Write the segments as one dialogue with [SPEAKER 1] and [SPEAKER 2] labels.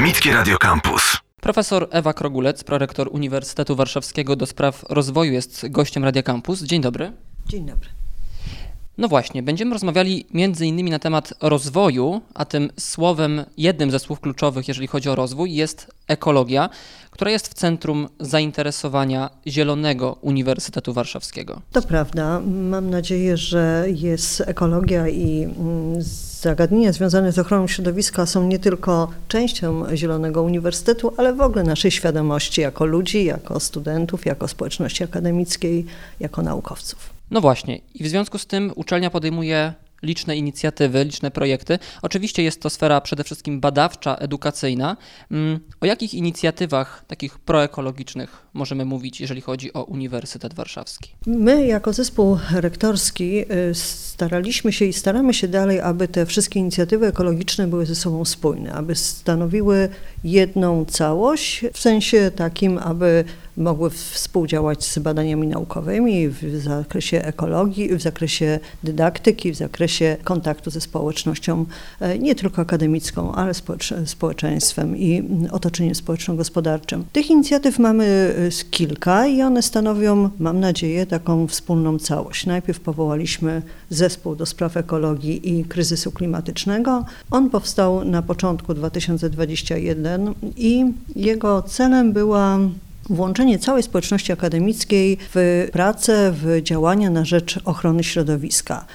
[SPEAKER 1] Akademickie Radio Campus.
[SPEAKER 2] Profesor Ewa Krogulec, prorektor Uniwersytetu Warszawskiego do spraw rozwoju jest gościem Radia Campus. Dzień dobry.
[SPEAKER 3] Dzień dobry.
[SPEAKER 2] No właśnie, będziemy rozmawiali między innymi na temat rozwoju, a tym słowem, jednym ze słów kluczowych, jeżeli chodzi o rozwój, jest ekologia, która jest w centrum zainteresowania Zielonego Uniwersytetu Warszawskiego.
[SPEAKER 3] To prawda. Mam nadzieję, że jest ekologia i mm, zagadnienia związane z ochroną środowiska są nie tylko częścią Zielonego Uniwersytetu, ale w ogóle naszej świadomości jako ludzi, jako studentów, jako społeczności akademickiej, jako naukowców.
[SPEAKER 2] No właśnie, i w związku z tym uczelnia podejmuje liczne inicjatywy, liczne projekty. Oczywiście jest to sfera przede wszystkim badawcza, edukacyjna. Mm, o jakich inicjatywach takich proekologicznych możemy mówić, jeżeli chodzi o Uniwersytet Warszawski?
[SPEAKER 3] My, jako zespół rektorski, y, staraliśmy się i staramy się dalej, aby te wszystkie inicjatywy ekologiczne były ze sobą spójne, aby stanowiły jedną całość, w sensie takim, aby mogły współdziałać z badaniami naukowymi w zakresie ekologii, w zakresie dydaktyki, w zakresie kontaktu ze społecznością, e, nie tylko akademicką, ale społeczeństwem i otoczeniem społeczno-gospodarczym. Tych inicjatyw mamy e, kilka i one stanowią, mam nadzieję, taką wspólną całość. Najpierw powołaliśmy zespół do spraw ekologii i kryzysu klimatycznego. On powstał na początku 2021 i jego celem była włączenie całej społeczności akademickiej w pracę, w działania na rzecz ochrony środowiska.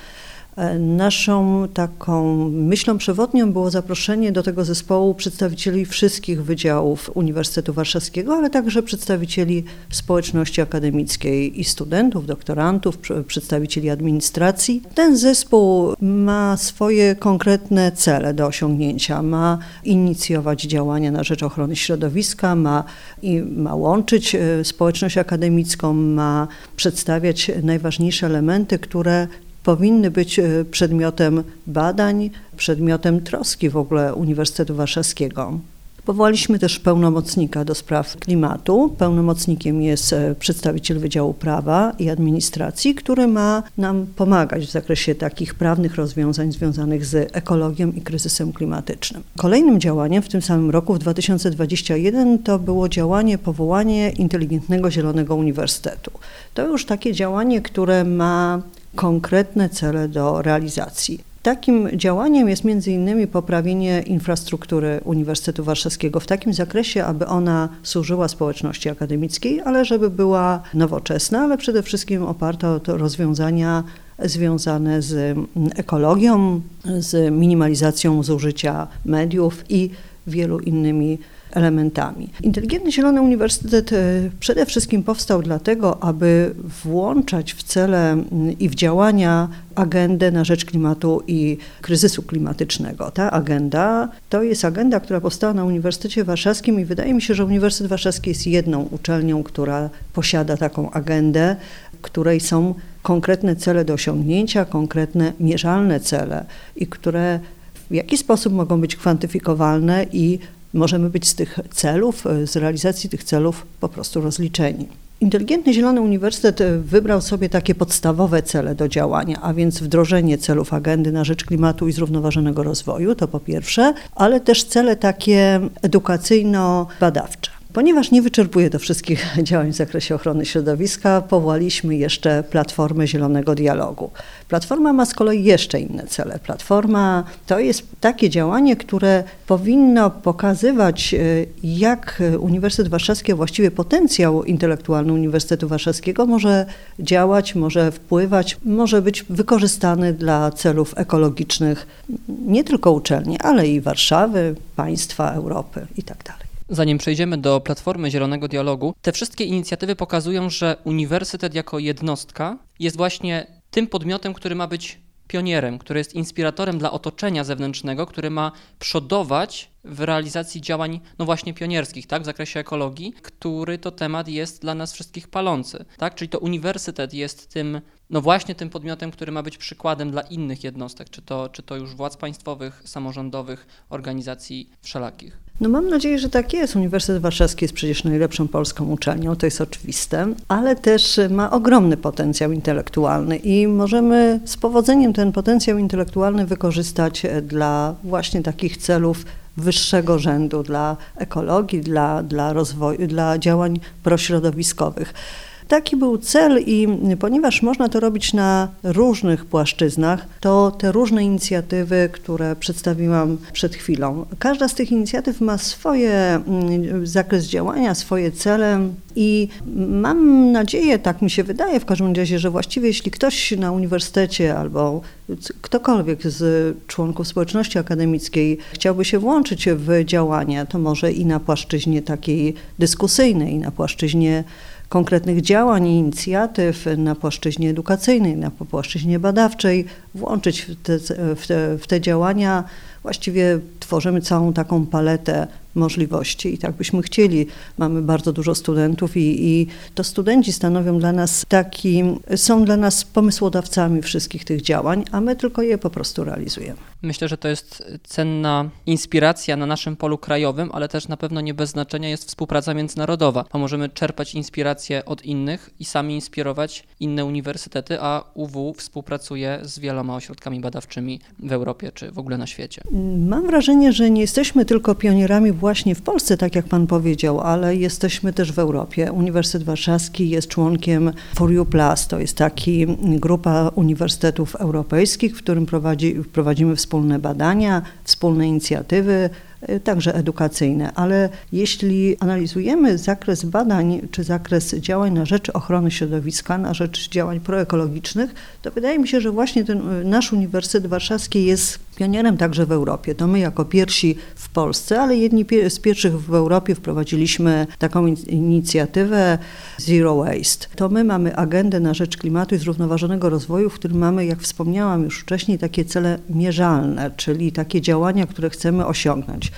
[SPEAKER 3] E, naszą taką myślą przewodnią było zaproszenie do tego zespołu przedstawicieli wszystkich wydziałów Uniwersytetu Warszawskiego, ale także przedstawicieli społeczności akademickiej i studentów, doktorantów, przedstawicieli administracji. Ten zespół ma swoje konkretne cele do osiągnięcia, ma inicjować działania na rzecz ochrony środowiska, ma, i ma łączyć e, społeczność akademicką, ma przedstawiać najważniejsze elementy, które powinny być e, przedmiotem badań, przedmiotem troski w ogóle Uniwersytetu Warszawskiego. Powołaliśmy też pełnomocnika do spraw klimatu. Pełnomocnikiem jest e, przedstawiciel Wydziału Prawa i Administracji, który ma nam pomagać w zakresie takich prawnych rozwiązań związanych z ekologią i kryzysem klimatycznym. Kolejnym działaniem w tym samym roku, w 2021, to było działanie, powołanie Inteligentnego Zielonego Uniwersytetu. To już takie działanie, które ma konkretne cele do realizacji. Takim działaniem jest innymi poprawienie infrastruktury Uniwersytetu Warszawskiego w takim zakresie, aby ona służyła społeczności akademickiej, ale żeby była nowoczesna, ale przede wszystkim oparta o rozwiązania związane z ekologią, z minimalizacją zużycia mediów i wielu innymi elementami. Inteligentny Zielony Uniwersytet e, przede wszystkim powstał dlatego, aby włączać w cele mm, i w działania agendę na rzecz klimatu i kryzysu klimatycznego. Ta agenda to jest agenda, która powstała na Uniwersytecie Warszawskim i wydaje mi się, że Uniwersytet Warszawski jest jedną uczelnią, która posiada taką agendę, której są konkretne cele do osiągnięcia, konkretne mierzalne cele i które w jaki sposób mogą być kwantyfikowalne i możemy być z tych celów, e, z realizacji tych celów po prostu rozliczeni. Inteligentny Zielony Uniwersytet e, wybrał sobie takie podstawowe cele do działania, a więc wdrożenie celów agendy na rzecz klimatu i zrównoważonego rozwoju, to po pierwsze, ale też cele takie edukacyjno-badawcze. Ponieważ nie wyczerpuje to wszystkich działań w zakresie ochrony środowiska, powołaliśmy jeszcze Platformę Zielonego Dialogu. Platforma ma z kolei jeszcze inne cele. Platforma to jest takie działanie, które powinno pokazywać, e, jak Uniwersytet Warszawski, właściwie potencjał intelektualny Uniwersytetu Warszawskiego może działać, może wpływać, może być wykorzystany dla celów ekologicznych nie tylko uczelni, ale i Warszawy, państwa, Europy itd.
[SPEAKER 2] Zanim przejdziemy do Platformy Zielonego Dialogu, te wszystkie inicjatywy pokazują, że uniwersytet jako jednostka jest właśnie tym podmiotem, który ma być pionierem, który jest inspiratorem dla otoczenia zewnętrznego, który ma przodować w realizacji działań, no właśnie pionierskich, tak, w zakresie ekologii, który to temat jest dla nas wszystkich palący, tak, czyli to uniwersytet jest tym, no właśnie tym podmiotem, który ma być przykładem dla innych jednostek, czy to, czy to już władz państwowych, samorządowych, organizacji wszelakich.
[SPEAKER 3] No mam nadzieję, że tak jest. Uniwersytet Warszawski jest przecież najlepszą polską uczelnią, to jest oczywiste, ale też ma ogromny potencjał intelektualny i możemy z powodzeniem ten potencjał intelektualny wykorzystać dla właśnie takich celów wyższego rzędu dla ekologii, dla, dla rozwoju, dla działań prośrodowiskowych. Taki był cel i ponieważ można to robić na różnych płaszczyznach, to te różne inicjatywy, które przedstawiłam przed chwilą, każda z tych inicjatyw ma swoje mm, zakres działania, swoje cele i mam nadzieję, tak mi się wydaje w każdym razie, że właściwie jeśli ktoś na uniwersytecie albo ktokolwiek z członków społeczności akademickiej chciałby się włączyć w działania, to może i na płaszczyźnie takiej dyskusyjnej, i na płaszczyźnie konkretnych działań i inicjatyw na płaszczyźnie edukacyjnej, na płaszczyźnie badawczej, włączyć w te, w te, w te działania. Właściwie tworzymy całą taką paletę możliwości i tak byśmy chcieli. Mamy bardzo dużo studentów i, i to studenci stanowią dla nas taki, są dla nas pomysłodawcami wszystkich tych działań, a my tylko je po prostu realizujemy.
[SPEAKER 2] Myślę, że to jest cenna inspiracja na naszym polu krajowym, ale też na pewno nie bez znaczenia jest współpraca międzynarodowa, bo możemy czerpać inspiracje od innych i sami inspirować inne uniwersytety, a UW współpracuje z wieloma ośrodkami badawczymi w Europie czy w ogóle na świecie.
[SPEAKER 3] Mam wrażenie, że nie jesteśmy tylko pionierami właśnie w Polsce, tak jak pan powiedział, ale jesteśmy też w Europie. Uniwersytet Warszawski jest członkiem For You Plus, to jest taki grupa uniwersytetów europejskich, w którym prowadzi, prowadzimy wspólne badania, wspólne inicjatywy, także edukacyjne, ale jeśli analizujemy zakres badań czy zakres działań na rzecz ochrony środowiska, na rzecz działań proekologicznych, to wydaje mi się, że właśnie ten y, nasz Uniwersytet Warszawski jest pionierem także w Europie. To my jako pierwsi w Polsce, ale jedni z pierwszych w Europie wprowadziliśmy taką inicjatywę Zero Waste. To my mamy agendę na rzecz klimatu i zrównoważonego rozwoju, w którym mamy, jak wspomniałam już wcześniej, takie cele mierzalne, czyli takie działania, które chcemy osiągnąć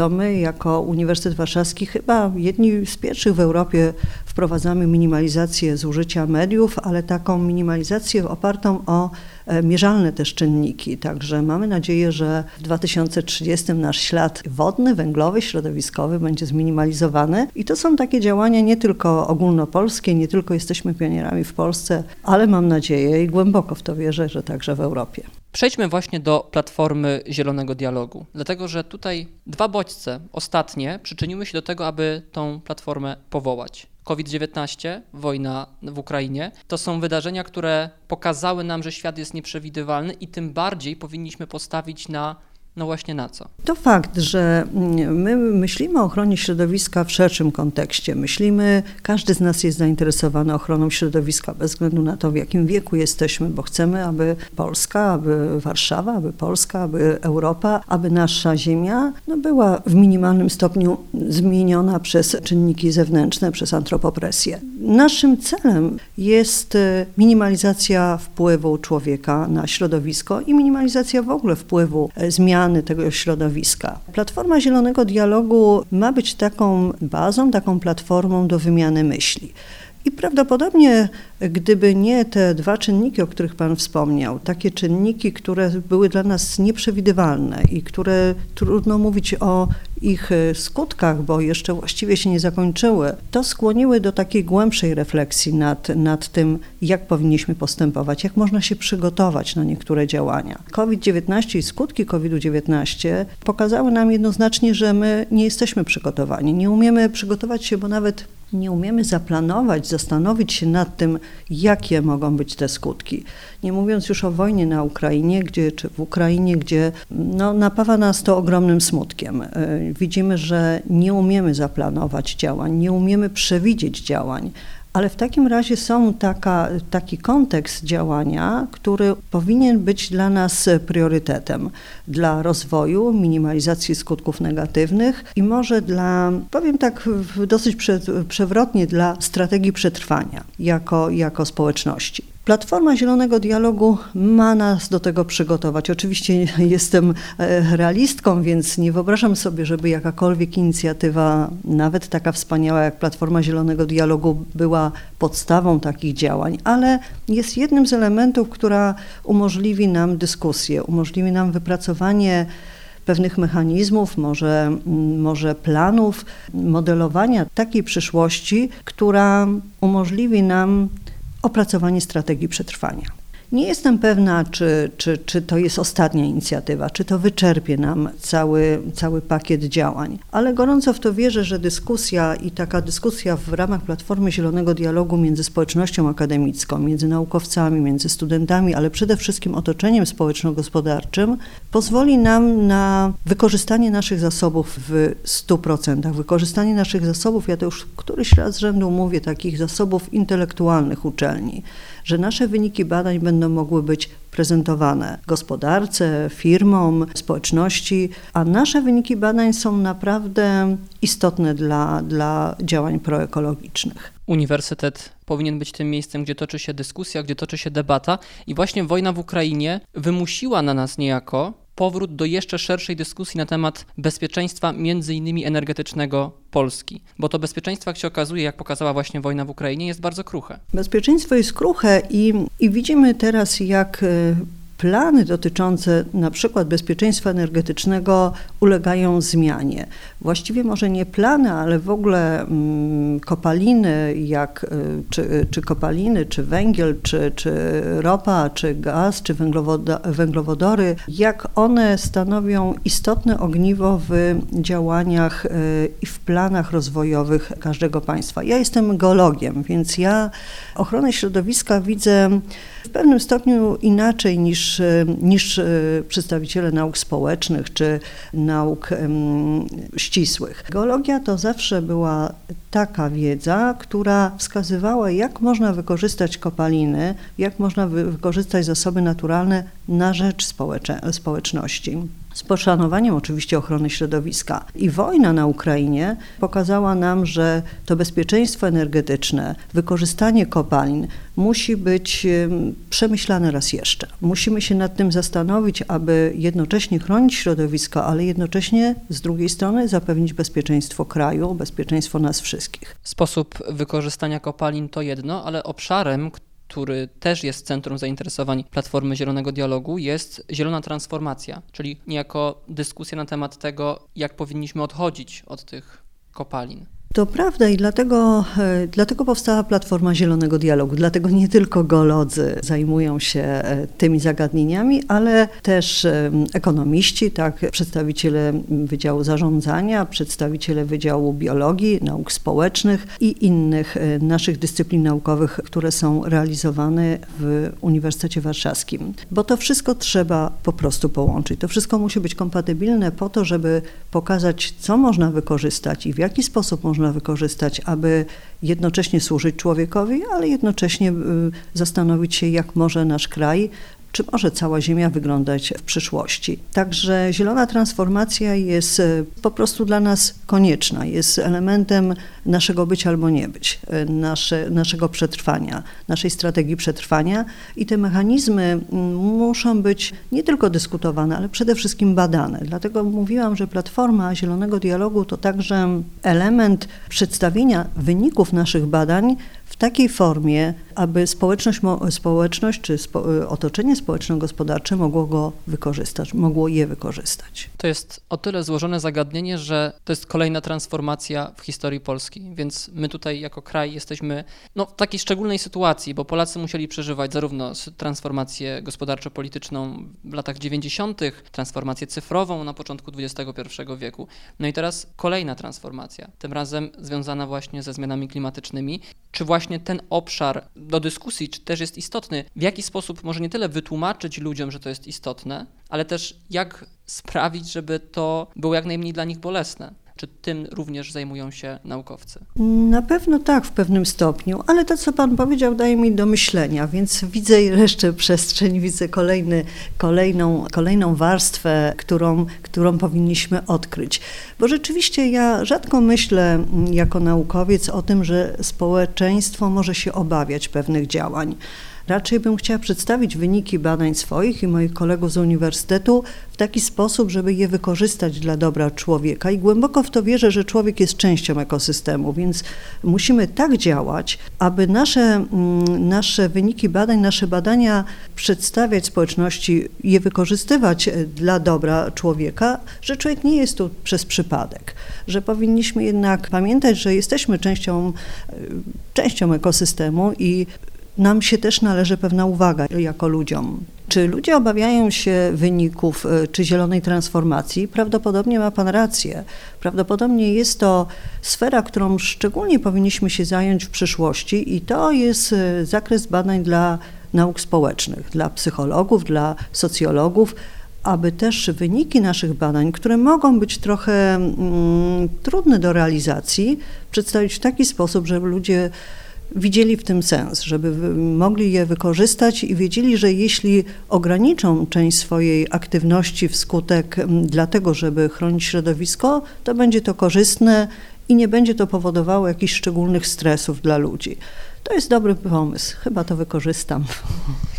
[SPEAKER 3] to my jako Uniwersytet Warszawski chyba jedni z pierwszych w Europie wprowadzamy minimalizację zużycia mediów, ale taką minimalizację opartą o e, mierzalne też czynniki. Także mamy nadzieję, że w 2030 nasz ślad wodny, węglowy, środowiskowy będzie zminimalizowany. I to są takie działania nie tylko ogólnopolskie, nie tylko jesteśmy pionierami w Polsce, ale mam nadzieję i głęboko w to wierzę, że także w Europie.
[SPEAKER 2] Przejdźmy właśnie do platformy Zielonego Dialogu, dlatego że tutaj dwa bodźce ostatnie przyczyniły się do tego, aby tą platformę powołać. COVID-19, wojna w Ukrainie, to są wydarzenia, które pokazały nam, że świat jest nieprzewidywalny i tym bardziej powinniśmy postawić na no właśnie na co?
[SPEAKER 3] To fakt, że mm, my myślimy o ochronie środowiska w szerszym kontekście. Myślimy, każdy z nas jest zainteresowany ochroną środowiska bez względu na to, w jakim wieku jesteśmy, bo chcemy, aby Polska, aby Warszawa, aby Polska, aby Europa, aby nasza Ziemia no, była w minimalnym stopniu zmieniona przez czynniki zewnętrzne, przez antropopresję. Naszym celem jest e, minimalizacja wpływu człowieka na środowisko i minimalizacja w ogóle wpływu e, zmian zmiany tego środowiska. Platforma Zielonego Dialogu ma być taką bazą, taką platformą do wymiany myśli. I prawdopodobnie, gdyby nie te dwa czynniki, o których Pan wspomniał, takie czynniki, które były dla nas nieprzewidywalne i które trudno mówić o ich e, skutkach, bo jeszcze właściwie się nie zakończyły, to skłoniły do takiej głębszej refleksji nad, nad tym, jak powinniśmy postępować, jak można się przygotować na niektóre działania. COVID-19 i skutki COVID-19 pokazały nam jednoznacznie, że my nie jesteśmy przygotowani. Nie umiemy przygotować się, bo nawet nie umiemy zaplanować, zastanowić się nad tym, jakie mogą być te skutki. Nie mówiąc już o wojnie na Ukrainie, gdzie, czy w Ukrainie, gdzie no, napawa nas to ogromnym smutkiem. E, widzimy, że nie umiemy zaplanować działań, nie umiemy przewidzieć działań. Ale w takim razie są taka, taki kontekst działania, który powinien być dla nas priorytetem dla rozwoju, minimalizacji skutków negatywnych i może dla, powiem tak dosyć przewrotnie, dla strategii przetrwania jako, jako społeczności. Platforma Zielonego Dialogu ma nas do tego przygotować. Oczywiście jestem e, realistką, więc nie wyobrażam sobie, żeby jakakolwiek inicjatywa, nawet taka wspaniała jak Platforma Zielonego Dialogu, była podstawą takich działań, ale jest jednym z elementów, która umożliwi nam dyskusję, umożliwi nam wypracowanie pewnych mechanizmów, może, może planów, modelowania takiej przyszłości, która umożliwi nam opracowanie strategii przetrwania. Nie jestem pewna, czy, czy, czy to jest ostatnia inicjatywa, czy to wyczerpie nam cały, cały pakiet działań, ale gorąco w to wierzę, że dyskusja i taka dyskusja w ramach Platformy Zielonego Dialogu między społecznością akademicką, między naukowcami, między studentami, ale przede wszystkim otoczeniem społeczno-gospodarczym pozwoli nam na wykorzystanie naszych zasobów w 100%. Wykorzystanie naszych zasobów, ja to już któryś raz z rzędu mówię, takich zasobów intelektualnych uczelni, że nasze wyniki badań będą mogły być prezentowane gospodarce, firmom, społeczności, a nasze wyniki badań są naprawdę istotne dla, dla działań proekologicznych.
[SPEAKER 2] Uniwersytet powinien być tym miejscem, gdzie toczy się dyskusja, gdzie toczy się debata, i właśnie wojna w Ukrainie wymusiła na nas niejako powrót do jeszcze szerszej dyskusji na temat bezpieczeństwa, między innymi energetycznego Polski. Bo to bezpieczeństwo, jak się okazuje, jak pokazała właśnie wojna w Ukrainie, jest bardzo kruche.
[SPEAKER 3] Bezpieczeństwo jest kruche i, i widzimy teraz, jak e, plany dotyczące na przykład bezpieczeństwa energetycznego ulegają zmianie. Właściwie może nie plany, ale w ogóle mm, kopaliny, jak, y, czy, czy kopaliny, czy węgiel, czy, czy ropa, czy gaz, czy węglowodory, jak one stanowią istotne ogniwo w działaniach y, i w planach rozwojowych każdego państwa. Ja jestem geologiem, więc ja ochronę środowiska widzę w pewnym stopniu inaczej niż, niż przedstawiciele nauk społecznych czy nauk ścisłych. Geologia to zawsze była taka wiedza, która wskazywała, jak można wykorzystać kopaliny, jak można wykorzystać zasoby naturalne na rzecz społeczności z poszanowaniem oczywiście ochrony środowiska. I wojna na Ukrainie pokazała nam, że to bezpieczeństwo energetyczne, wykorzystanie kopalin musi być przemyślane raz jeszcze. Musimy się nad tym zastanowić, aby jednocześnie chronić środowisko, ale jednocześnie z drugiej strony zapewnić bezpieczeństwo kraju, bezpieczeństwo nas wszystkich.
[SPEAKER 2] Sposób wykorzystania kopalin to jedno, ale obszarem, który też jest centrum zainteresowań Platformy Zielonego Dialogu, jest zielona transformacja, czyli niejako dyskusja na temat tego, jak powinniśmy odchodzić od tych kopalin.
[SPEAKER 3] To prawda i dlatego, e, dlatego powstała Platforma Zielonego Dialogu. Dlatego nie tylko geolodzy zajmują się e, tymi zagadnieniami, ale też e, ekonomiści, tak, przedstawiciele Wydziału Zarządzania, przedstawiciele Wydziału Biologii, Nauk Społecznych i innych naszych dyscyplin naukowych, które są realizowane w Uniwersytecie Warszawskim. Bo to wszystko trzeba po prostu połączyć. To wszystko musi być kompatybilne po to, żeby pokazać, co można wykorzystać i w jaki sposób można można wykorzystać, aby jednocześnie służyć człowiekowi, ale jednocześnie y, zastanowić się, jak może nasz kraj czy może cała Ziemia wyglądać w przyszłości. Także zielona transformacja jest e, po prostu dla nas konieczna, jest elementem naszego być albo nie być, e, nasze, naszego przetrwania, naszej strategii przetrwania i te mechanizmy muszą być nie tylko dyskutowane, ale przede wszystkim badane. Dlatego mówiłam, że Platforma Zielonego Dialogu to także element przedstawienia wyników naszych badań takiej formie, aby społeczność, społeczność czy spo, otoczenie społeczno-gospodarcze mogło go wykorzystać, mogło je wykorzystać.
[SPEAKER 2] To jest o tyle złożone zagadnienie, że to jest kolejna transformacja w historii Polski, więc my tutaj jako kraj jesteśmy no, w takiej szczególnej sytuacji, bo Polacy musieli przeżywać zarówno transformację gospodarczo-polityczną w latach 90., transformację cyfrową na początku XXI wieku. No i teraz kolejna transformacja, tym razem związana właśnie ze zmianami klimatycznymi. Czy właśnie ten obszar do dyskusji czy też jest istotny? W jaki sposób może nie tyle wytłumaczyć ludziom, że to jest istotne, ale też jak sprawić, żeby to było jak najmniej dla nich bolesne? Czy tym również zajmują się naukowcy?
[SPEAKER 3] Na pewno tak, w pewnym stopniu, ale to, co Pan powiedział, daje mi do myślenia, więc widzę jeszcze przestrzeń, widzę kolejny, kolejną, kolejną warstwę, którą, którą powinniśmy odkryć. Bo rzeczywiście ja rzadko myślę jako naukowiec o tym, że społeczeństwo może się obawiać pewnych działań. Raczej bym chciała przedstawić wyniki badań swoich i moich kolegów z uniwersytetu w taki sposób, żeby je wykorzystać dla dobra człowieka. I głęboko w to wierzę, że człowiek jest częścią ekosystemu, więc musimy tak działać, aby nasze, mm, nasze wyniki badań, nasze badania przedstawiać społeczności, je wykorzystywać e, dla dobra człowieka, że człowiek nie jest tu przez przypadek, że powinniśmy jednak pamiętać, że jesteśmy częścią, e, częścią ekosystemu i nam się też należy pewna uwaga jako ludziom. Czy ludzie obawiają się wyników e, czy zielonej transformacji? Prawdopodobnie ma Pan rację. Prawdopodobnie jest to sfera, którą szczególnie powinniśmy się zająć w przyszłości i to jest e, zakres badań dla nauk społecznych, dla psychologów, dla socjologów, aby też wyniki naszych badań, które mogą być trochę mm, trudne do realizacji, przedstawić w taki sposób, żeby ludzie widzieli w tym sens, żeby mogli je wykorzystać i wiedzieli, że jeśli ograniczą część swojej aktywności wskutek dlatego, żeby chronić środowisko, to będzie to korzystne i nie będzie to powodowało jakichś szczególnych stresów dla ludzi. To jest dobry pomysł, chyba to wykorzystam.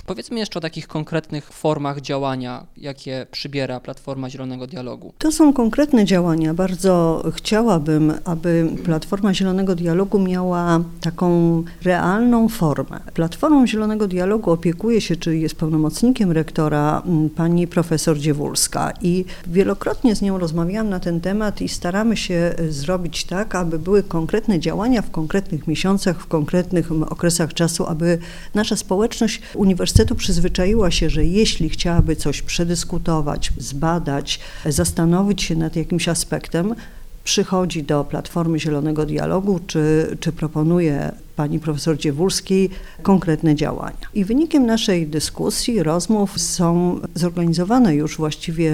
[SPEAKER 2] Powiedzmy jeszcze o takich konkretnych formach działania, jakie przybiera Platforma Zielonego Dialogu.
[SPEAKER 3] To są konkretne działania. Bardzo chciałabym, aby Platforma Zielonego Dialogu miała taką realną formę. Platformą Zielonego Dialogu opiekuje się, czy jest pełnomocnikiem rektora pani profesor Dziewulska i wielokrotnie z nią rozmawiałam na ten temat i staramy się y, zrobić tak, aby były konkretne działania w konkretnych miesiącach, w konkretnych okresach czasu, aby nasza społeczność uniwersytecka uniwersytetu przyzwyczaiła się, że jeśli chciałaby coś przedyskutować, zbadać, zastanowić się nad jakimś aspektem, przychodzi do Platformy Zielonego Dialogu, czy, czy proponuje pani profesor Dziewulskiej konkretne działania. I wynikiem naszej dyskusji, rozmów są zorganizowane już właściwie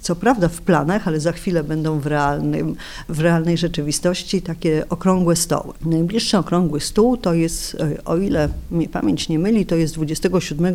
[SPEAKER 3] co prawda w planach, ale za chwilę będą w, realnym, w realnej rzeczywistości takie okrągłe stoły. Najbliższy okrągły stół to jest, e, o ile mnie pamięć nie myli, to jest 27,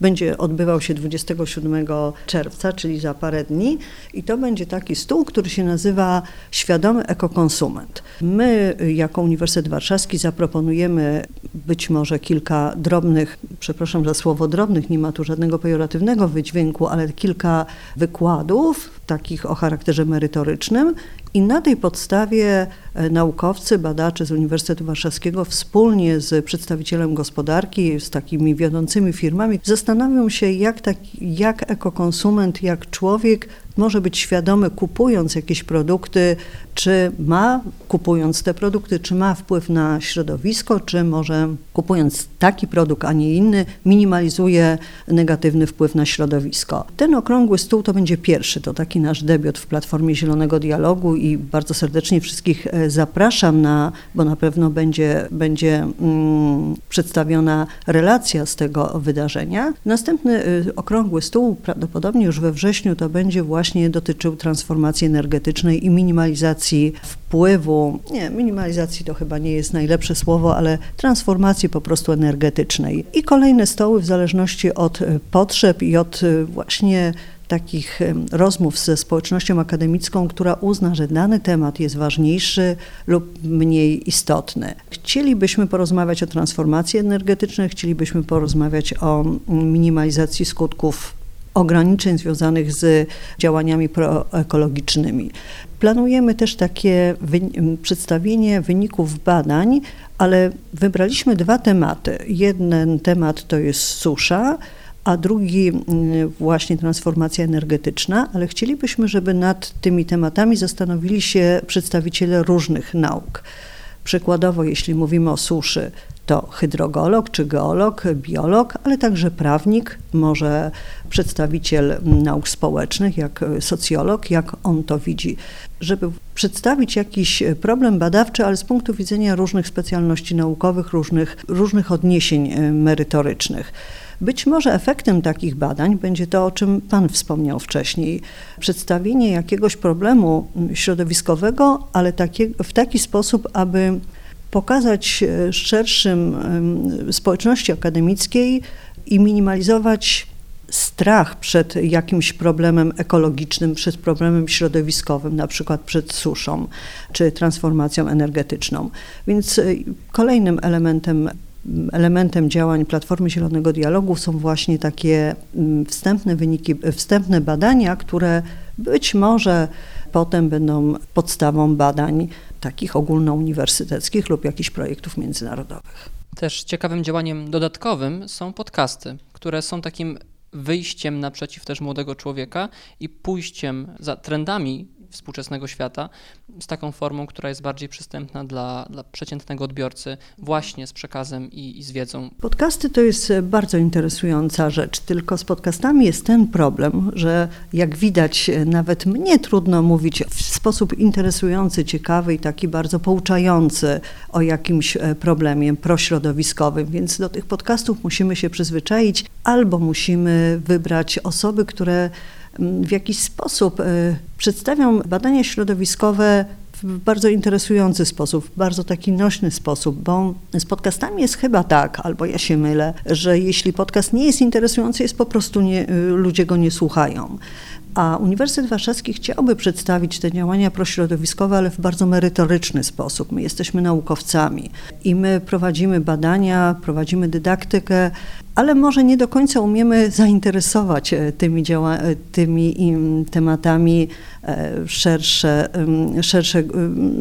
[SPEAKER 3] będzie odbywał się 27 czerwca, czyli za parę dni i to będzie taki stół, który się nazywa Świadomy Ekokonsument. My jako Uniwersytet Warszawski zaproponujemy być może kilka drobnych, przepraszam za słowo drobnych, nie ma tu żadnego pejoratywnego wydźwięku, ale kilka wykładów, takich o charakterze merytorycznym i na tej podstawie e, naukowcy, badacze z Uniwersytetu Warszawskiego wspólnie z przedstawicielem gospodarki, z takimi wiodącymi firmami zastanawią się, jak, tak, jak ekokonsument, jak człowiek może być świadomy, kupując jakieś produkty, czy ma, kupując te produkty, czy ma wpływ na środowisko, czy może kupując taki produkt, a nie inny, minimalizuje negatywny wpływ na środowisko. Ten okrągły stół to będzie pierwszy, to taki nasz debiut w Platformie Zielonego Dialogu i bardzo serdecznie wszystkich e, zapraszam na, bo na pewno będzie, będzie mm, przedstawiona relacja z tego wydarzenia. Następny y, okrągły stół, prawdopodobnie już we wrześniu, to będzie właśnie dotyczył transformacji energetycznej i minimalizacji wpływu, nie, minimalizacji to chyba nie jest najlepsze słowo, ale transformacji po prostu energetycznej. I kolejne stoły w zależności od y, potrzeb i od y, właśnie takich rozmów ze społecznością akademicką, która uzna, że dany temat jest ważniejszy lub mniej istotny. Chcielibyśmy porozmawiać o transformacji energetycznej, chcielibyśmy porozmawiać o minimalizacji skutków ograniczeń związanych z działaniami proekologicznymi. Planujemy też takie przedstawienie wyników badań, ale wybraliśmy dwa tematy. Jeden temat to jest susza, a drugi mm, właśnie transformacja energetyczna, ale chcielibyśmy, żeby nad tymi tematami zastanowili się przedstawiciele różnych nauk. Przykładowo, jeśli mówimy o suszy, to hydrogolog czy geolog, biolog, ale także prawnik, może przedstawiciel nauk społecznych, jak socjolog, jak on to widzi. Żeby przedstawić jakiś problem badawczy, ale z punktu widzenia różnych specjalności naukowych, różnych, różnych odniesień merytorycznych. Być może efektem takich badań będzie to, o czym Pan wspomniał wcześniej, przedstawienie jakiegoś problemu środowiskowego, ale w taki sposób, aby pokazać e, szerszym społeczności akademickiej i minimalizować strach przed jakimś problemem ekologicznym, przed problemem środowiskowym, na przykład przed suszą czy transformacją energetyczną. Więc e, kolejnym elementem elementem działań Platformy Zielonego Dialogu są właśnie takie mm, wstępne wyniki, wstępne badania, które być może potem będą podstawą badań takich ogólnouniwersyteckich lub jakichś projektów międzynarodowych.
[SPEAKER 2] Też ciekawym działaniem dodatkowym są podcasty, które są takim wyjściem naprzeciw też młodego człowieka i pójściem za trendami współczesnego świata, z taką formą, która jest bardziej przystępna dla, dla przeciętnego odbiorcy, właśnie z przekazem i, i z wiedzą.
[SPEAKER 3] Podcasty to jest bardzo interesująca rzecz, tylko z podcastami jest ten problem, że jak widać, nawet mnie trudno mówić w sposób interesujący, ciekawy i taki bardzo pouczający o jakimś e, problemie prośrodowiskowym, więc do tych podcastów musimy się przyzwyczaić albo musimy wybrać osoby, które w jakiś sposób e, przedstawią badania środowiskowe w bardzo interesujący sposób, w bardzo taki nośny sposób, bo z podcastami jest chyba tak, albo ja się mylę, że jeśli podcast nie jest interesujący, jest po prostu nie, y, ludzie go nie słuchają. A Uniwersytet Warszawski chciałby przedstawić te działania prośrodowiskowe, ale w bardzo merytoryczny sposób. My jesteśmy naukowcami i my prowadzimy badania, prowadzimy dydaktykę, ale może nie do końca umiemy zainteresować e, tymi, działa, e, tymi tematami e, szersze, szersze,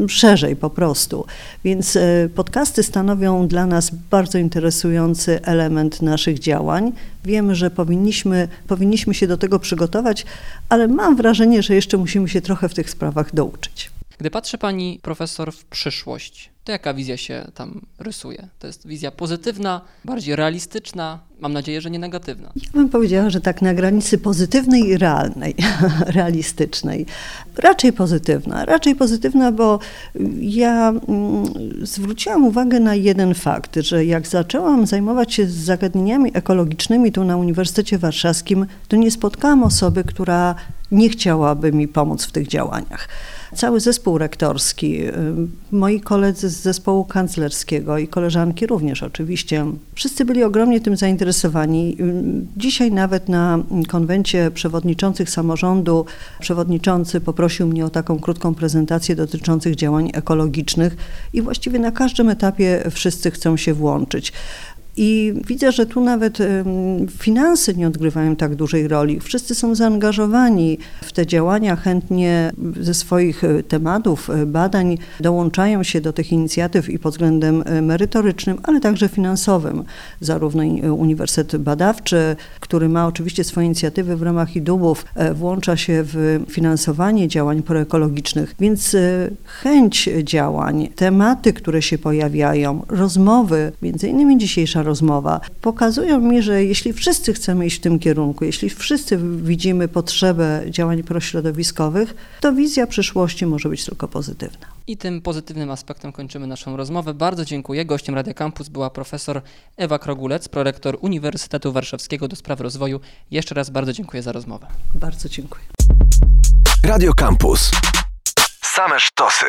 [SPEAKER 3] szerzej po prostu. Więc podcasty stanowią dla nas bardzo interesujący element naszych działań. Wiemy, że powinniśmy, powinniśmy się do tego przygotować, ale mam wrażenie, że jeszcze musimy się trochę w tych sprawach douczyć.
[SPEAKER 2] Gdy patrzy pani profesor w przyszłość, to jaka wizja się tam rysuje? To jest wizja pozytywna, bardziej realistyczna, mam nadzieję, że nie negatywna.
[SPEAKER 3] Ja bym powiedziała, że tak na granicy pozytywnej i realnej, realistycznej. Raczej pozytywna, raczej pozytywna, bo ja mm, zwróciłam uwagę na jeden fakt, że jak zaczęłam zajmować się zagadnieniami ekologicznymi tu na Uniwersytecie Warszawskim, to nie spotkałam osoby, która nie chciałaby mi pomóc w tych działaniach cały zespół rektorski, y, moi koledzy z zespołu kanclerskiego i koleżanki również oczywiście. Wszyscy byli ogromnie tym zainteresowani. Y, dzisiaj nawet na konwencie przewodniczących samorządu przewodniczący poprosił mnie o taką krótką prezentację dotyczących działań ekologicznych i właściwie na każdym etapie wszyscy chcą się włączyć. I widzę, że tu nawet finanse nie odgrywają tak dużej roli. Wszyscy są zaangażowani w te działania, chętnie ze swoich e, tematów, e, badań dołączają się do tych inicjatyw i pod względem e, merytorycznym, ale także finansowym. Zarówno Uniwersytet Badawczy, który ma oczywiście swoje inicjatywy w ramach IDUB-ów, włącza się w finansowanie działań proekologicznych, więc chęć działań, tematy, które się pojawiają, rozmowy, między innymi dzisiejsza rozmowa, pokazują mi, że jeśli wszyscy chcemy iść w tym kierunku, jeśli wszyscy widzimy potrzebę działań prośrodowiskowych, to wizja przyszłości może być tylko pozytywna.
[SPEAKER 2] I tym pozytywnym aspektem kończymy naszą rozmowę. Bardzo dziękuję. Gościem Radia Campus była profesor Ewa Krogulec, prorektor Uniwersytetu Warszawskiego do Spraw Rozwoju. Jeszcze raz bardzo dziękuję za rozmowę.
[SPEAKER 3] Bardzo dziękuję.
[SPEAKER 1] Radio Campus. Same sztosy.